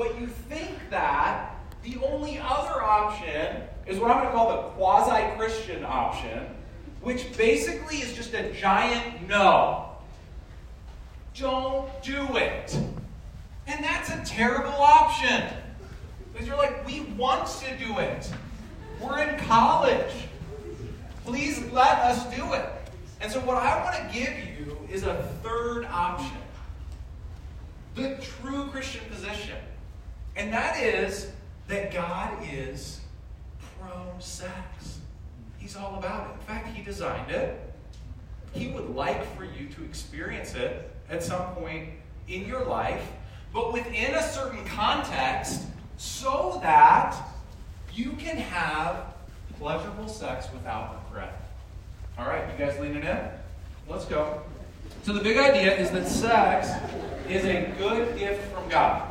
but you think that the only other option is what I'm going to call the quasi Christian option, which basically is just a giant no. Don't do it. And that's a terrible option. Because you're like, we want to do it. We're in college. Please let us do it. And so, what I want to give you is a third option the true Christian position. And that is that God is pro sex. He's all about it. In fact, He designed it. He would like for you to experience it at some point in your life, but within a certain context, so that you can have pleasurable sex without regret. All right, you guys leaning in? Let's go. So, the big idea is that sex is a good gift from God.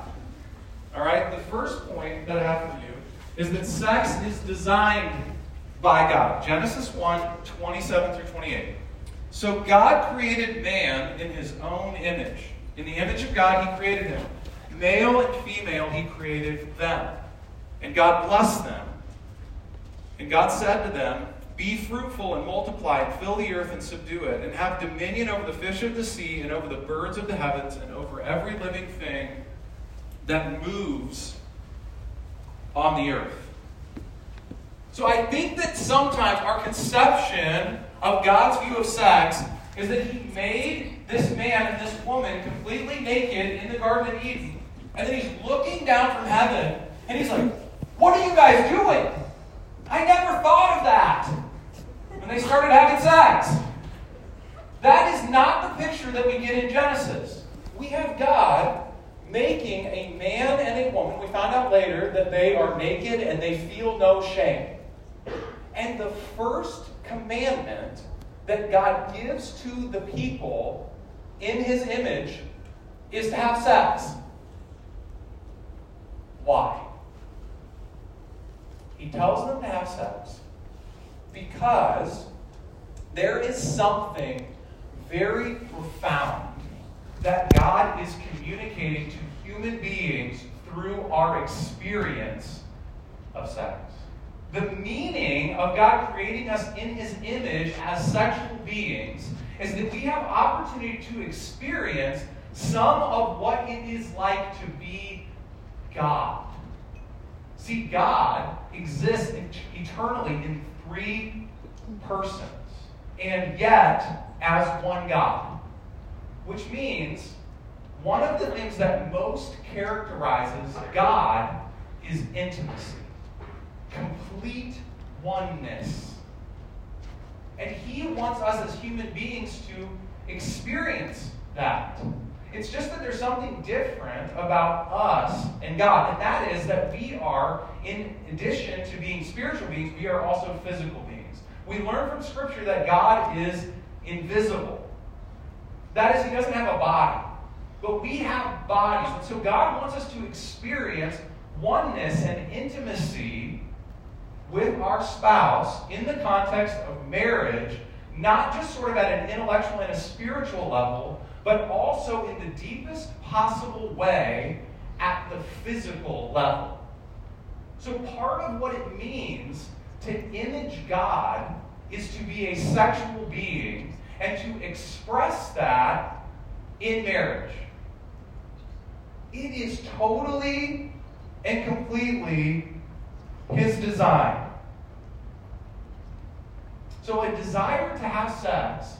All right, the first point that I have for you is that sex is designed by God. Genesis 1 27 through 28. So, God created man in his own image. In the image of God, he created him. Male and female, he created them. And God blessed them. And God said to them, Be fruitful and multiply, and fill the earth and subdue it, and have dominion over the fish of the sea, and over the birds of the heavens, and over every living thing that moves on the earth. So I think that sometimes our conception of God's view of sex is that He made this man and this woman completely naked in the Garden of Eden. And then He's looking down from heaven and He's like, What are you guys doing? I never thought of that. When they started having sex. That is not the picture that we get in Genesis. We have God making a man and a woman. We found out later that they are naked and they feel no shame. And the first commandment that God gives to the people in his image is to have sex. Why? He tells them to have sex because there is something very profound that God is communicating to human beings through our experience of sex. The meaning of God creating us in His image as sexual beings is that we have opportunity to experience some of what it is like to be God. See, God exists eternally in three persons, and yet as one God. Which means one of the things that most characterizes God is intimacy, complete oneness. And He wants us as human beings to experience that. It's just that there's something different about us and God, and that is that we are, in addition to being spiritual beings, we are also physical beings. We learn from Scripture that God is invisible. That is, He doesn't have a body. But we have bodies. And so God wants us to experience oneness and intimacy with our spouse in the context of marriage, not just sort of at an intellectual and a spiritual level, but also in the deepest possible way at the physical level. So, part of what it means to image God is to be a sexual being and to express that in marriage. It is totally and completely His design. So, a desire to have sex,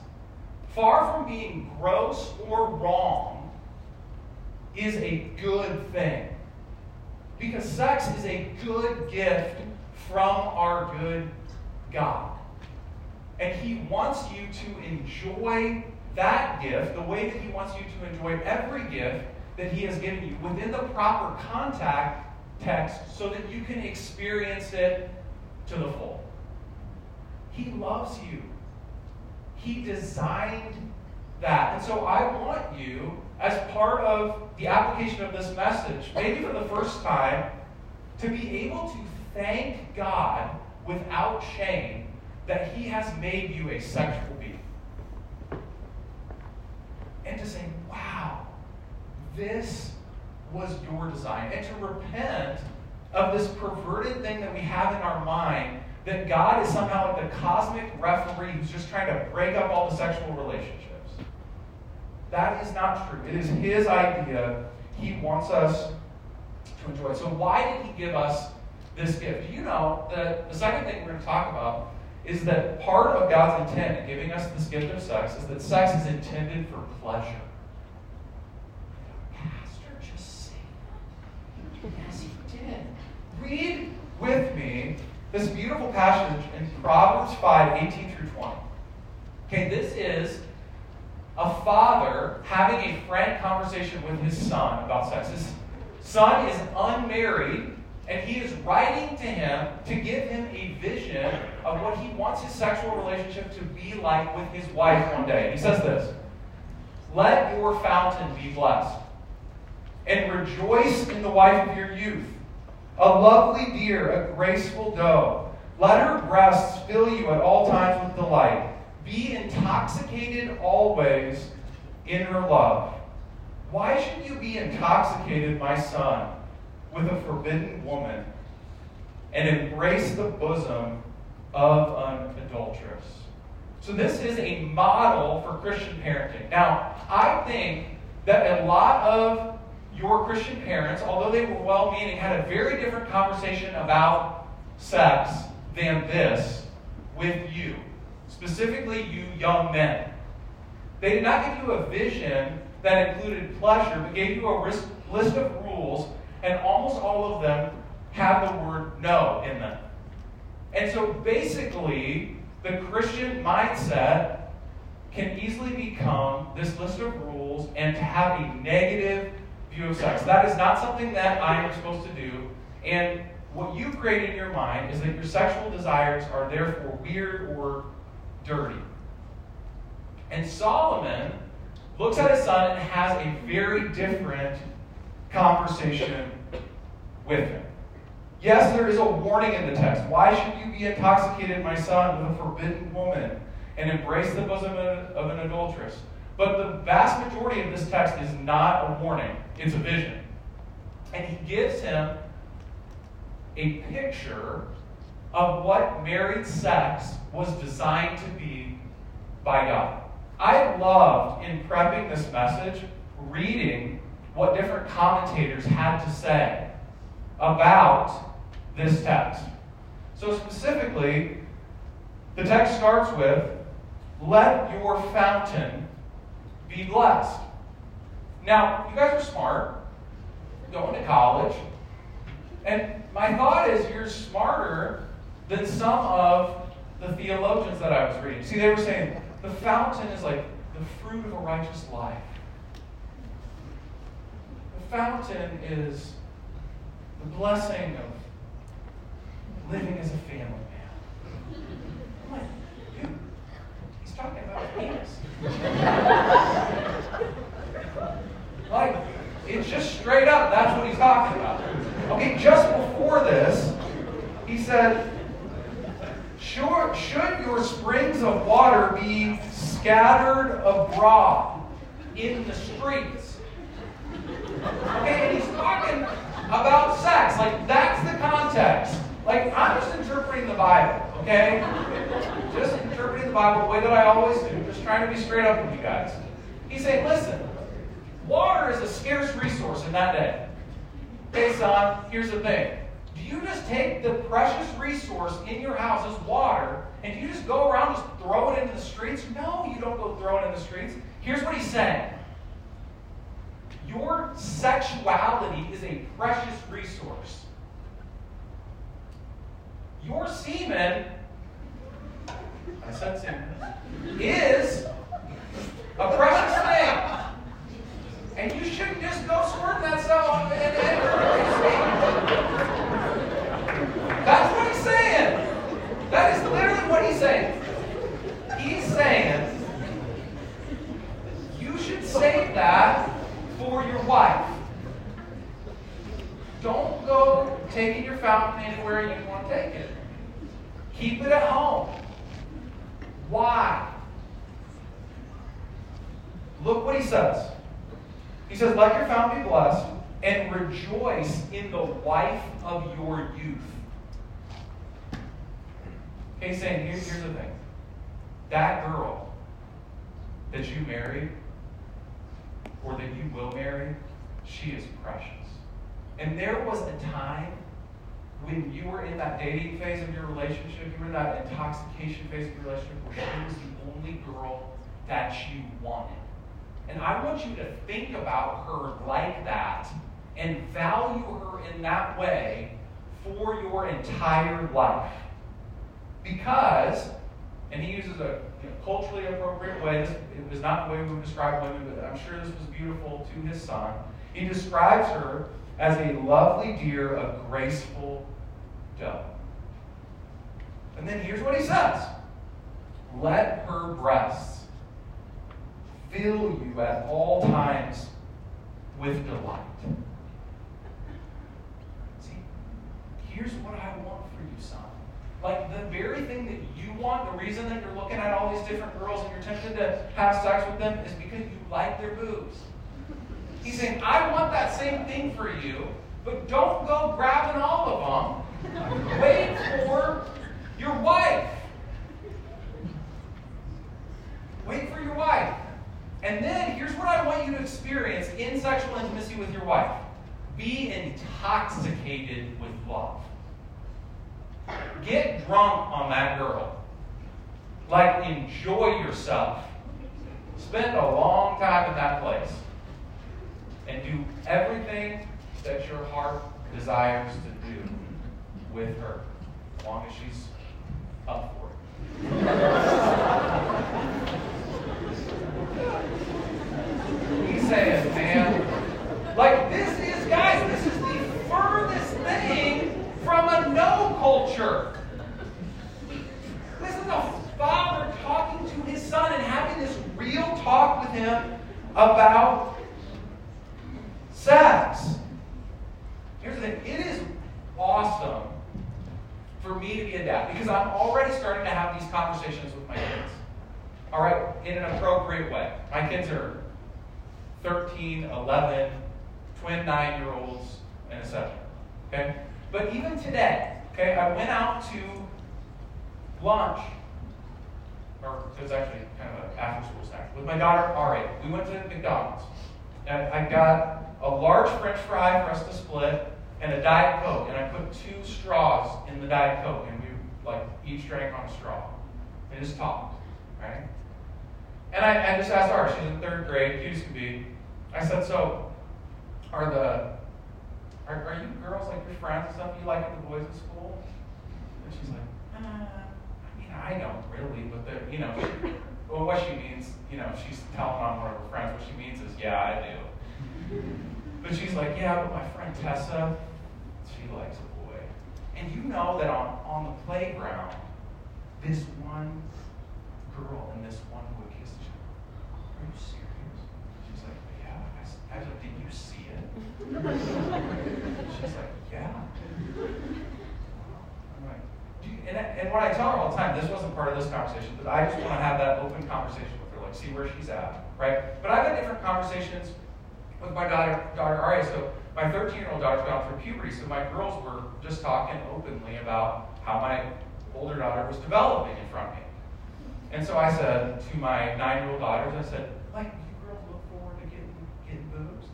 far from being gross or wrong, is a good thing. Because sex is a good gift from our good God. And He wants you to enjoy that gift the way that He wants you to enjoy every gift that He has given you within the proper contact text so that you can experience it to the full. He loves you. He designed that. And so I want you, as part of the application of this message, maybe for the first time, to be able to thank God without shame that He has made you a sexual being. And to say, wow, this was your design and to repent of this perverted thing that we have in our mind that God is somehow like the cosmic referee who's just trying to break up all the sexual relationships. That is not true. It is His idea. He wants us to enjoy. So, why did He give us this gift? You know that the second thing we're going to talk about is that part of God's intent in giving us this gift of sex is that sex is intended for pleasure. Pastor just said that. Yes, he did. Read with me this beautiful passage in Proverbs 5 18 through 20. Okay, this is a father having a frank conversation with his son about sex. His son is unmarried, and he is writing to him to give him a vision of what he wants his sexual relationship to be like with his wife one day. He says this Let your fountain be blessed, and rejoice in the wife of your youth a lovely deer, a graceful doe. Let her breasts fill you at all times with delight. Be intoxicated always in her love. Why should you be intoxicated, my son, with a forbidden woman and embrace the bosom of an adulteress? So, this is a model for Christian parenting. Now, I think that a lot of your Christian parents, although they were well meaning, had a very different conversation about sex than this with you, specifically you young men. They did not give you a vision that included pleasure, but gave you a list of rules, and almost all of them had the word no in them. And so basically, the Christian mindset can easily become this list of rules and to have a negative view of sex. That is not something that I am supposed to do. And what you create in your mind is that your sexual desires are therefore weird or dirty. And Solomon looks at his son and has a very different conversation with him. Yes, there is a warning in the text. Why should you be intoxicated, my son, with a forbidden woman and embrace the bosom of an adulteress? But the vast majority of this text is not a warning, it's a vision. And he gives him a picture of what married sex was designed to be by God. I loved in prepping this message reading what different commentators had to say about this text. So, specifically, the text starts with Let your fountain be blessed. Now, you guys are smart, You're going to college, and my thought is you're smarter than some of the theologians that I was reading. See, they were saying the fountain is like the fruit of a righteous life. The fountain is the blessing of living as a family man. I'm like, dude, he's talking about penis. like, it's just straight up, that's what he's talking about. Okay, just before this, he said, Sure, should your springs of water be scattered abroad in the streets? Okay, and he's talking about sex. Like, that's the context. Like, I'm just interpreting the Bible, okay? Just interpreting the Bible the way that I always do, just trying to be straight up with you guys. He's saying, listen, water is a scarce resource in that day. Okay, son, here's the thing. Do you just take the precious resource in your house as water and do you just go around just throw it into the streets? No, you don't go throw it in the streets. Here's what he's saying. Your sexuality is a precious resource. Your semen, I said semen, is a precious thing. And you shouldn't just go squirt that stuff the end That's what he's saying. That is literally what he's saying. He's saying you should save that for your wife. Don't go taking your fountain anywhere you want to take it. Keep it at home. Why? Look what he says. He says, Let your fountain be blessed, and rejoice in the wife of your youth. Okay, saying, here's, here's the thing. That girl that you married, or that you will marry, she is precious. And there was a time when you were in that dating phase of your relationship, you were in that intoxication phase of your relationship where she was the only girl that you wanted. And I want you to think about her like that and value her in that way for your entire life. Because, and he uses a you know, culturally appropriate way, this, it was not the way we would describe women, but I'm sure this was beautiful to his son. He describes her as a lovely deer, a graceful doe. And then here's what he says Let her breasts fill you at all times with delight. See, here's what I want for you, son. Like the very thing that you want, the reason that you're looking at all these different girls and you're tempted to have sex with them is because you like their boobs. He's saying, I want that same thing for you, but don't go grabbing all of them. Wait for your wife. Wait for your wife. And then here's what I want you to experience in sexual intimacy with your wife be intoxicated with love. Get drunk on that girl. Like, enjoy yourself. Spend a long time in that place and do everything that your heart desires to do with her, as long as she's up for it. He's saying, man, like this is, guys, this is the furthest thing from a no culture. This is a father talking to his son and having this real talk with him about sex. Here's the thing it is awesome for me to be a dad because I'm already starting to have these conversations with my kids. All right, in an appropriate way. My kids are 13, 11, twin nine year olds, and etc. Okay? But even today, okay, I went out to lunch, or it was actually kind of an after school snack, with my daughter, Ari. We went to McDonald's. And I got a large french fry for us to split and a Diet Coke. And I put two straws in the Diet Coke, and we like each drank on a straw. And just talked, right? And I, I just asked her, she's in third grade, as could be. I said, so are the are, are you girls like your friends and stuff you like at the boys at school? And she's like, uh, I mean, I don't really, but the, you know, well, what she means, you know, she's telling on one of her friends. What she means is, yeah, I do. But she's like, yeah, but my friend Tessa, she likes a boy. And you know that on, on the playground, this one girl and this one boy kissed each other. Are you serious? She's like, yeah. I was like, did you see it? She's like, yeah. I'm like, do you, and, I- and what I tell her all the time, this wasn't part of this conversation, but I just want to have that open conversation with her, like see where she's at, right? But I've had different conversations with my daughter, daughter Aria. So my 13 year old daughter's gone through puberty, so my girls were just talking openly about how my older daughter was developing in front of me. And so I said to my nine year old daughters, I said, like, you girls look forward to getting, getting boobs?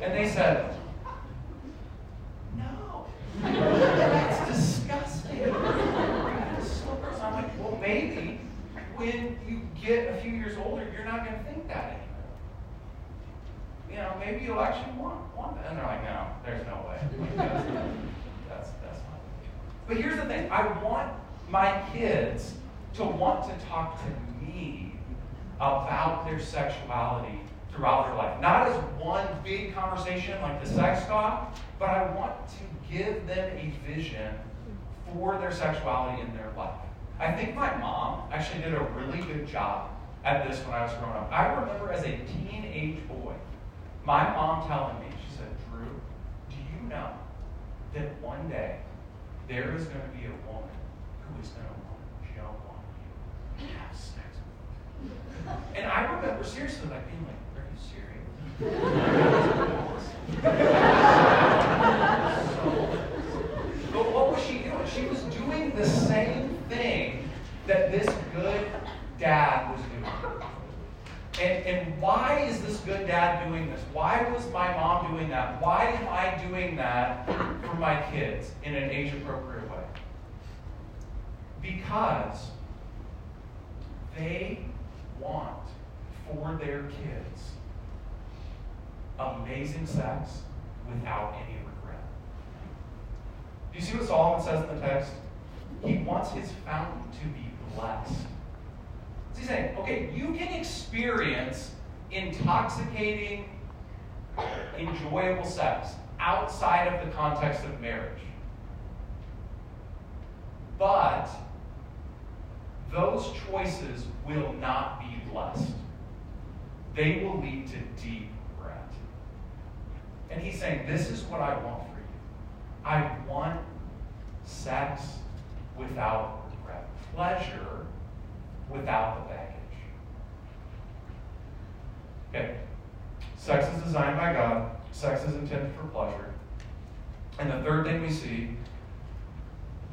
And they said, no. That's disgusting. I'm like, well, maybe when you get a few years older, you're not going to think that know, maybe you'll actually want, that. And they're like, no, there's no way. That's, that's, that's not. But here's the thing I want my kids to want to talk to me about their sexuality throughout their life. Not as one big conversation like the sex talk, but I want to give them a vision for their sexuality in their life. I think my mom actually did a really good job at this when I was growing up. I remember as a teenage boy, my mom telling me, she said, Drew, do you know that one day there is going to be a woman who is going to want to jump on you and have sex with you? And I remember seriously like being like, are you serious? but what was she doing? She was doing the same thing that this good dad was good dad doing this? Why was my mom doing that? Why am I doing that for my kids in an age appropriate way? Because they want for their kids amazing sex without any regret. Do you see what Solomon says in the text? He wants his fountain to be blessed. Is he's saying, okay, you can experience intoxicating, enjoyable sex outside of the context of marriage. But those choices will not be blessed. They will lead to deep regret. And he's saying, This is what I want for you. I want sex without regret, pleasure without the baggage. Okay. Sex is designed by God, sex is intended for pleasure. And the third thing we see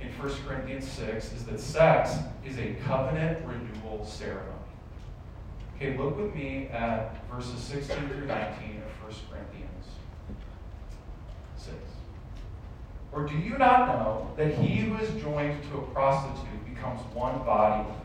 in 1 Corinthians 6 is that sex is a covenant renewal ceremony. Okay, look with me at verses 16 through 19 of 1 Corinthians 6. Or do you not know that he who is joined to a prostitute becomes one body with?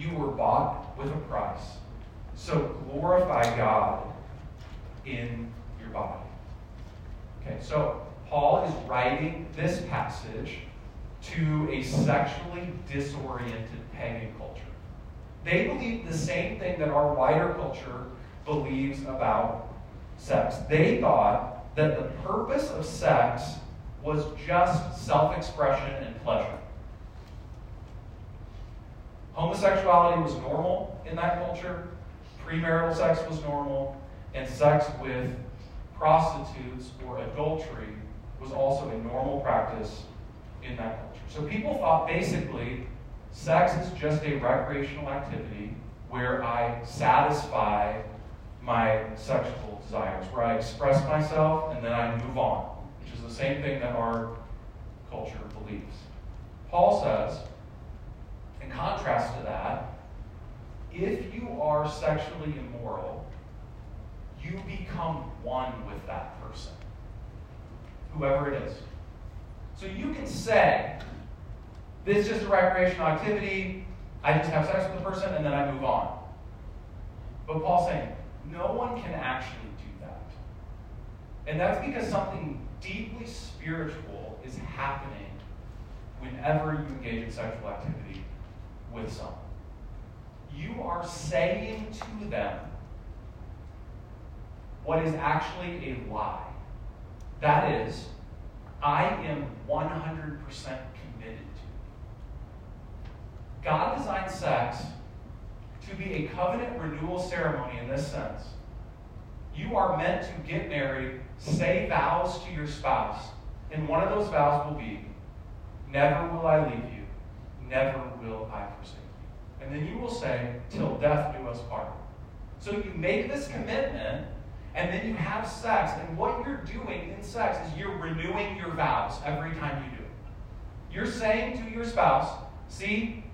You were bought with a price. So glorify God in your body. Okay, so Paul is writing this passage to a sexually disoriented pagan culture. They believe the same thing that our wider culture believes about sex. They thought that the purpose of sex was just self expression and pleasure. Homosexuality was normal in that culture, premarital sex was normal, and sex with prostitutes or adultery was also a normal practice in that culture. So people thought basically sex is just a recreational activity where I satisfy my sexual desires, where I express myself and then I move on, which is the same thing that our culture believes. Paul says, in contrast to that, if you are sexually immoral, you become one with that person, whoever it is. So you can say, this is just a recreational activity, I just have sex with the person and then I move on. But Paul's saying, no one can actually do that. And that's because something deeply spiritual is happening whenever you engage in sexual activity with someone. You are saying to them what is actually a lie. That is, I am 100% committed to. God designed sex to be a covenant renewal ceremony in this sense. You are meant to get married, say vows to your spouse, and one of those vows will be, Never will I leave you, never will I forsake you. And then you will say, Till death do us part. So you make this commitment and then you have sex, and what you're doing in sex is you're renewing your vows every time you do it. You're saying to your spouse, See,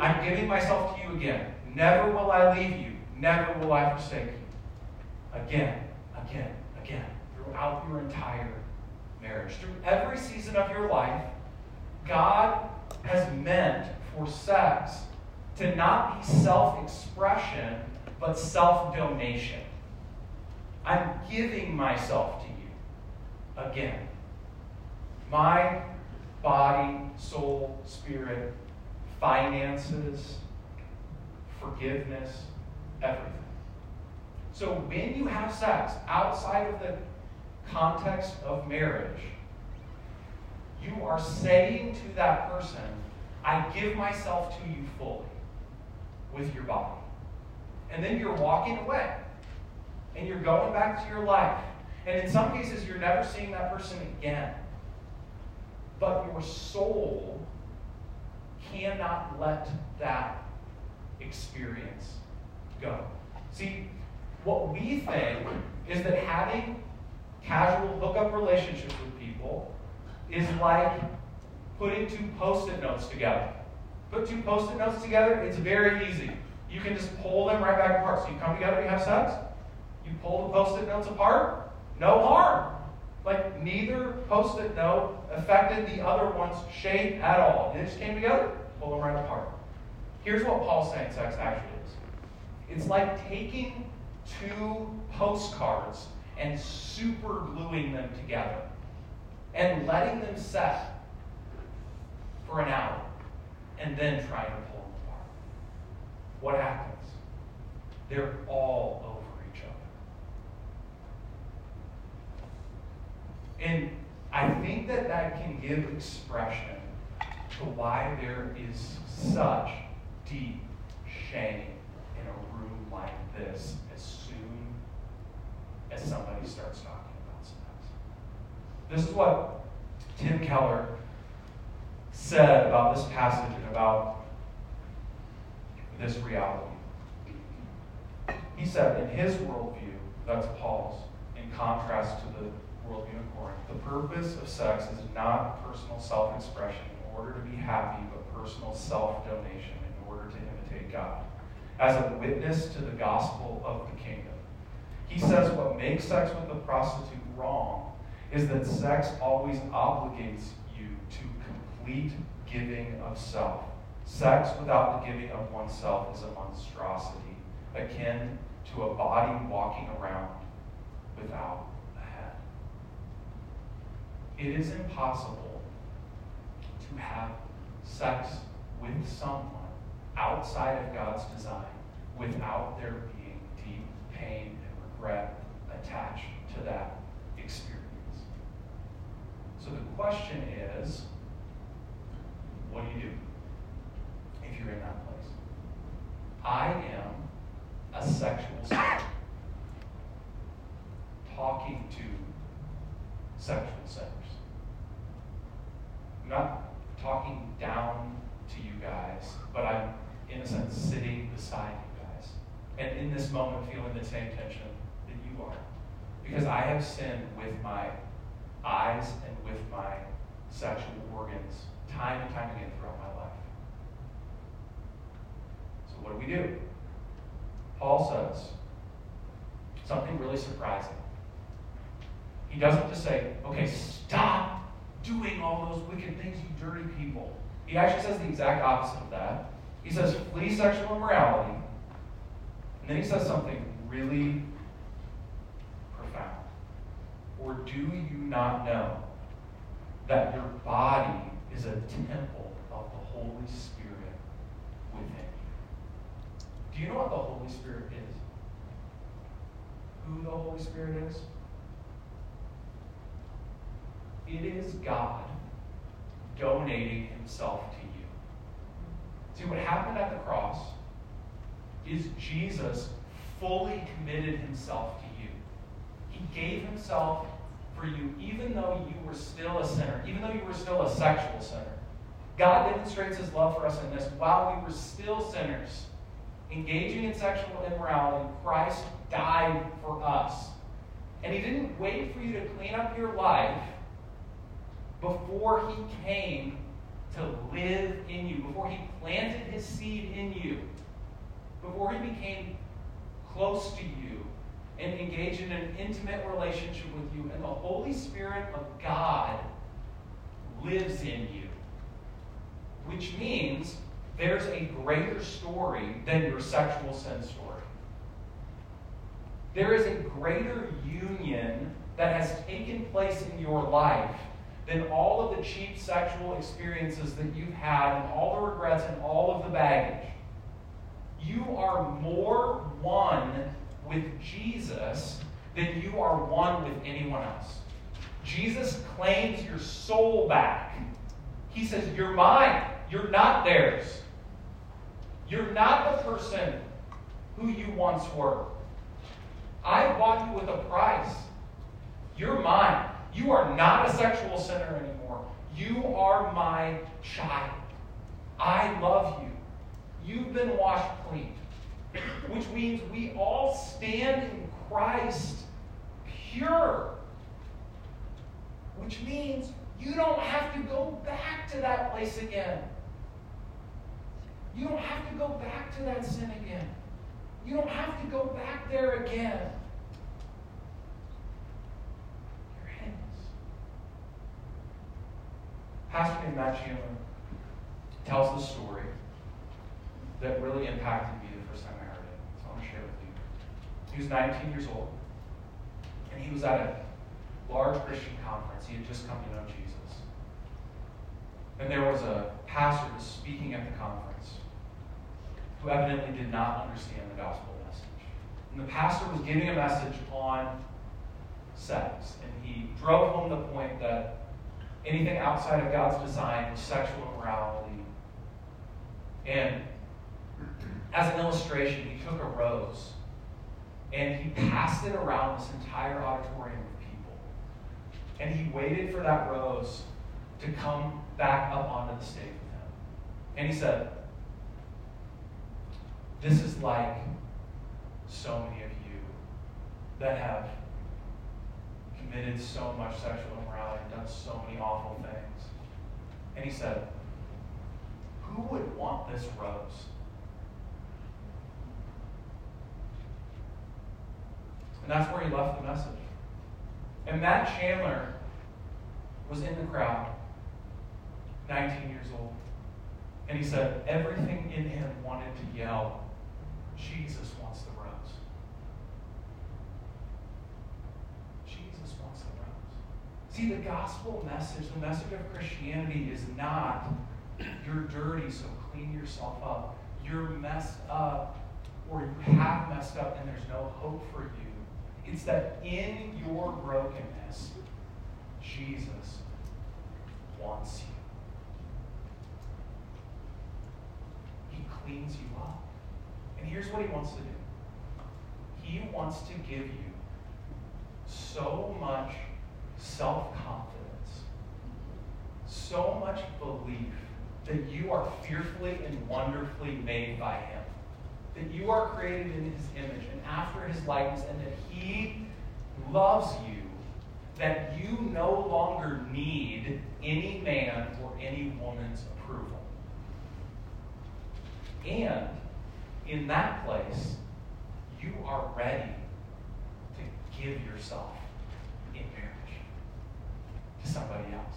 I'm giving myself to you again. Never will I leave you. Never will I forsake you. Again, again, again, throughout your entire marriage. Through every season of your life, God has meant for sex to not be self expression, but self donation. I'm giving myself to you again. My body, soul, spirit, finances, forgiveness, everything. So when you have sex outside of the context of marriage, you are saying to that person, I give myself to you fully with your body. And then you're walking away and you're going back to your life. And in some cases, you're never seeing that person again. but your soul cannot let that experience go. See, what we think is that having casual hookup relationships with people is like putting two post it notes together. Put two post it notes together, it's very easy. You can just pull them right back apart. So you come together, you have sex, you pull the post it notes apart, no harm. Like neither post it note affected the other one's shape at all. They just came together, pull them right apart. Here's what Paul's saying sex actually is it's like taking two postcards and super gluing them together and letting them set for an hour and then try to pull them apart. What happens? They're all over each other. And I think that that can give expression to why there is such deep shame in a room like this as soon as somebody starts talking about sex. This is what Tim Keller said about this passage and about this reality. He said, in his worldview, that's Paul's, in contrast to the worldview in Corinth, the purpose of sex is not personal self expression in order to be happy, but personal self donation in order to imitate God, as a witness to the gospel of the kingdom. He says what makes sex with a prostitute wrong is that sex always obligates complete giving of self. Sex without the giving of oneself is a monstrosity, akin to a body walking around without a head. It is impossible to have sex with someone outside of God's design without there being deep pain and regret attached to that experience. So the question is what do you do if you're in that place? I am a sexual talking to sexual sinners. I'm not talking down to you guys, but I'm, in a sense, sitting beside you guys. And in this moment, feeling the same tension that you are. Because I have sinned with my eyes and with my sexual organs time and time again throughout my life. So, what do we do? Paul says something really surprising. He doesn't just say, okay, stop doing all those wicked things, you dirty people. He actually says the exact opposite of that. He says, flee sexual immorality. And then he says something really profound. Or do you not know that your body is a temple of the Holy Spirit within you? Do you know what the Holy Spirit is? Who the Holy Spirit is? It is God donating himself to you. See, what happened at the cross is Jesus fully committed himself to you. He gave himself for you even though you were still a sinner, even though you were still a sexual sinner. God demonstrates his love for us in this. While we were still sinners, engaging in sexual immorality, Christ died for us. And he didn't wait for you to clean up your life before he came to live in you, before he planted his seed in you, before he became close to you and engage in an intimate relationship with you. And the Holy Spirit of God lives in you, which means there's a greater story than your sexual sin story. There is a greater union that has taken place in your life than all of the cheap sexual experiences that you've had and all the regrets and all of the baggage. You are more one with Jesus then you are one with anyone else. Jesus claims your soul back. He says, You're mine. You're not theirs. You're not the person who you once were. I bought you with a price. You're mine. You are not a sexual sinner anymore. You are my child. I love you. You've been washed clean. Which means we all stand in Christ pure. Which means you don't have to go back to that place again. You don't have to go back to that sin again. You don't have to go back there again. You're. Pastor named Matt tells the story that really impacted me the first time to share with you. He was 19 years old, and he was at a large Christian conference. He had just come to know Jesus. And there was a pastor was speaking at the conference who evidently did not understand the gospel message. And the pastor was giving a message on sex, and he drove home the point that anything outside of God's design was sexual immorality. And as an illustration, he took a rose and he passed it around this entire auditorium of people. And he waited for that rose to come back up onto the stage with him. And he said, This is like so many of you that have committed so much sexual immorality and done so many awful things. And he said, Who would want this rose? And that's where he left the message. And Matt Chandler was in the crowd, 19 years old. And he said, everything in him wanted to yell, Jesus wants the rose. Jesus wants the rose. See, the gospel message, the message of Christianity is not you're dirty, so clean yourself up. You're messed up, or you have messed up, and there's no hope for you. It's that in your brokenness, Jesus wants you. He cleans you up. And here's what he wants to do He wants to give you so much self confidence, so much belief that you are fearfully and wonderfully made by Him that you are created in his image and after his likeness, and that he loves you, that you no longer need any man or any woman's approval. And in that place, you are ready to give yourself in marriage to somebody else.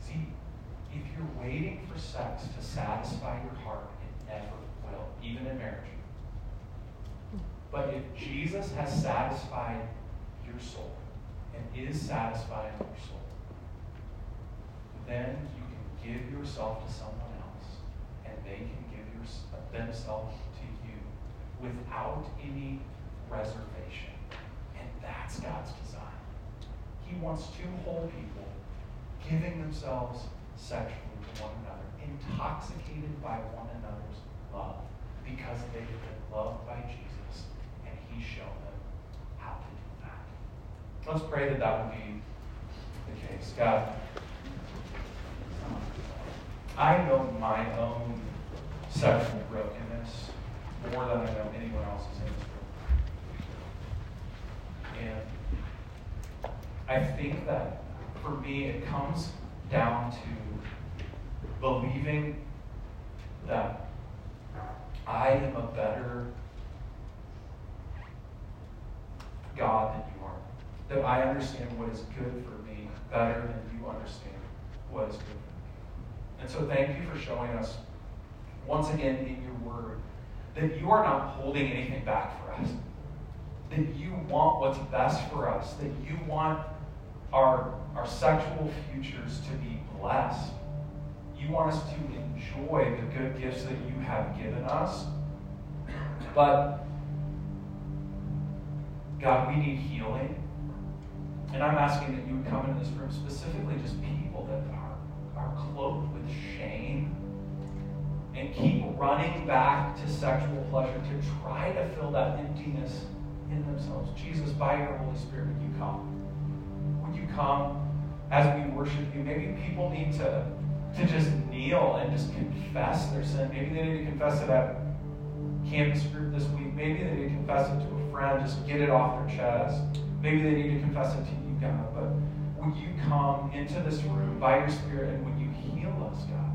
See, if you're waiting for sex to satisfy your heart, it never will, even in marriage. But if Jesus has satisfied your soul and is satisfying your soul, then you can give yourself to someone else and they can give your, themselves to you without any reservation. And that's God's design. He wants two whole people giving themselves sexually one another, intoxicated by one another's love, because they have been loved by Jesus and He's shown them how to do that. Let's pray that that would be the case. God, I know my own sexual brokenness more than I know anyone else's in this room. And I think that for me, it comes down to believing that I am a better God than you are. That I understand what is good for me better than you understand what is good for me. And so thank you for showing us once again in your word that you are not holding anything back for us. That you want what's best for us. That you want our, our sexual futures to be blessed. You want us to enjoy the good gifts that you have given us. But, God, we need healing. And I'm asking that you would come into this room, specifically just people that are, are cloaked with shame and keep running back to sexual pleasure to try to fill that emptiness in themselves. Jesus, by your Holy Spirit, would you come Would you come as we worship you? Maybe people need to, to just kneel and just confess their sin. Maybe they need to confess it at campus group this week. Maybe they need to confess it to a friend, just get it off their chest. Maybe they need to confess it to you, God. But would you come into this room by your Spirit and would you heal us, God?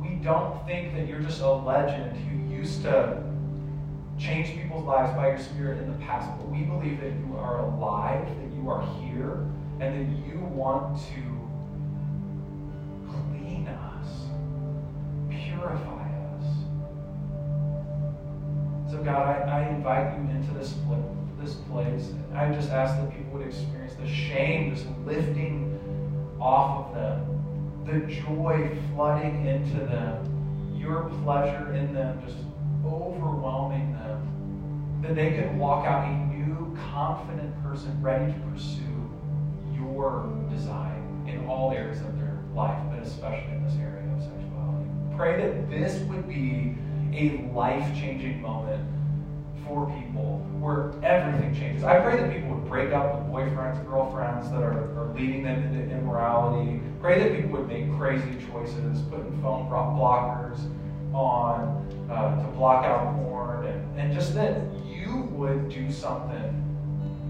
We don't think that you're just a legend who used to change people's lives by your Spirit in the past, but we believe that you are alive, that you are here, and that you want to purify us. So, God, I, I invite you into this, this place. I just ask that people would experience the shame just lifting off of them, the joy flooding into them, your pleasure in them just overwhelming them, that they could walk out a new, confident person ready to pursue your design in all areas of their life, but especially in this area of sexuality. Pray that this would be a life changing moment for people where everything changes. I pray that people would break up with boyfriends, girlfriends that are, are leading them into immorality. Pray that people would make crazy choices, putting phone blockers on uh, to block out porn, and, and just that you would do something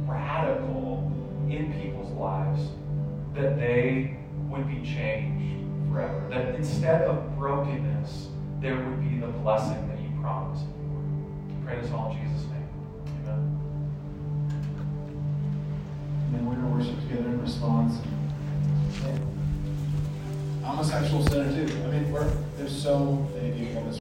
radical in people's lives, that they would be changed forever. That instead of brokenness, there would be the blessing that you promised. Pray this all in Jesus' name. Amen. And then we're going to worship together in response. I'm a sexual sinner too. I mean, we're there's so